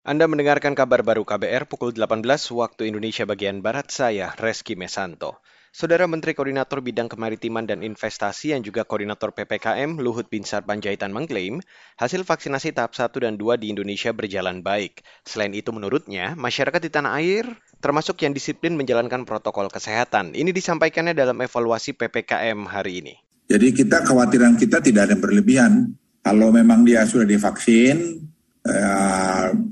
Anda mendengarkan kabar baru KBR pukul 18 waktu Indonesia bagian Barat, saya Reski Mesanto. Saudara Menteri Koordinator Bidang Kemaritiman dan Investasi yang juga Koordinator PPKM Luhut Binsar Panjaitan mengklaim hasil vaksinasi tahap 1 dan 2 di Indonesia berjalan baik. Selain itu menurutnya, masyarakat di tanah air termasuk yang disiplin menjalankan protokol kesehatan. Ini disampaikannya dalam evaluasi PPKM hari ini. Jadi kita khawatiran kita tidak ada berlebihan. Kalau memang dia sudah divaksin, eh,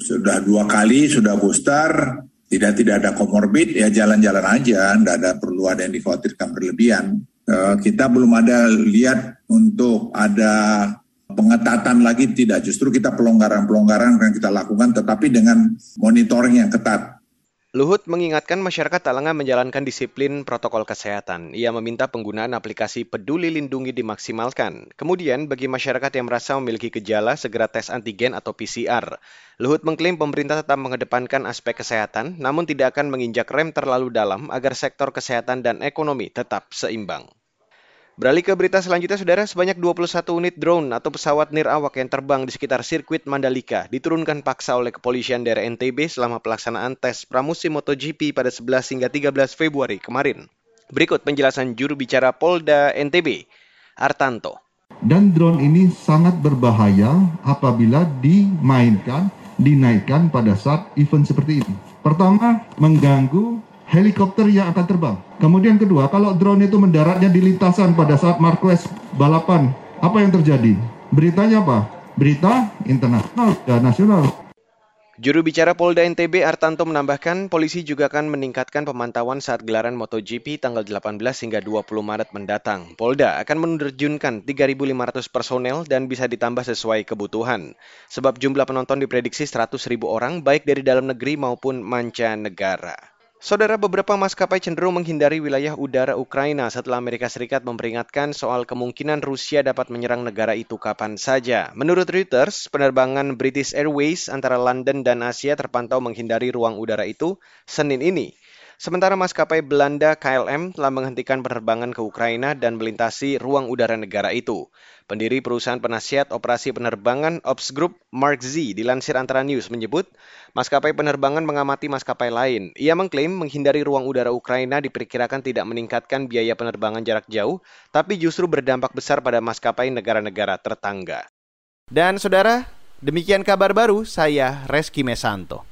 sudah dua kali, sudah booster, tidak tidak ada komorbid, ya jalan-jalan aja, tidak ada perlu ada yang dikhawatirkan berlebihan. Eh, kita belum ada lihat untuk ada pengetatan lagi tidak, justru kita pelonggaran-pelonggaran yang kita lakukan, tetapi dengan monitoring yang ketat. Luhut mengingatkan masyarakat tak lengah menjalankan disiplin protokol kesehatan. Ia meminta penggunaan aplikasi Peduli Lindungi dimaksimalkan. Kemudian, bagi masyarakat yang merasa memiliki gejala, segera tes antigen atau PCR. Luhut mengklaim pemerintah tetap mengedepankan aspek kesehatan, namun tidak akan menginjak rem terlalu dalam agar sektor kesehatan dan ekonomi tetap seimbang. Beralih ke berita selanjutnya, saudara, sebanyak 21 unit drone atau pesawat nirawak yang terbang di sekitar sirkuit Mandalika diturunkan paksa oleh kepolisian daerah NTB selama pelaksanaan tes pramusim MotoGP pada 11 hingga 13 Februari kemarin. Berikut penjelasan juru bicara Polda NTB, Artanto. Dan drone ini sangat berbahaya apabila dimainkan, dinaikkan pada saat event seperti ini. Pertama, mengganggu helikopter yang akan terbang. Kemudian kedua, kalau drone itu mendaratnya di lintasan pada saat Marquez balapan, apa yang terjadi? Beritanya apa? Berita internasional dan nasional. Juru bicara Polda NTB Artanto menambahkan, polisi juga akan meningkatkan pemantauan saat gelaran MotoGP tanggal 18 hingga 20 Maret mendatang. Polda akan menerjunkan 3.500 personel dan bisa ditambah sesuai kebutuhan. Sebab jumlah penonton diprediksi 100.000 orang baik dari dalam negeri maupun mancanegara. Saudara beberapa maskapai cenderung menghindari wilayah udara Ukraina setelah Amerika Serikat memperingatkan soal kemungkinan Rusia dapat menyerang negara itu kapan saja. Menurut Reuters, penerbangan British Airways antara London dan Asia terpantau menghindari ruang udara itu Senin ini. Sementara maskapai Belanda KLM telah menghentikan penerbangan ke Ukraina dan melintasi ruang udara negara itu. Pendiri perusahaan penasihat operasi penerbangan Ops Group, Mark Z, dilansir antara news menyebut, maskapai penerbangan mengamati maskapai lain. Ia mengklaim menghindari ruang udara Ukraina diperkirakan tidak meningkatkan biaya penerbangan jarak jauh, tapi justru berdampak besar pada maskapai negara-negara tetangga. Dan saudara, demikian kabar baru saya Reski Mesanto.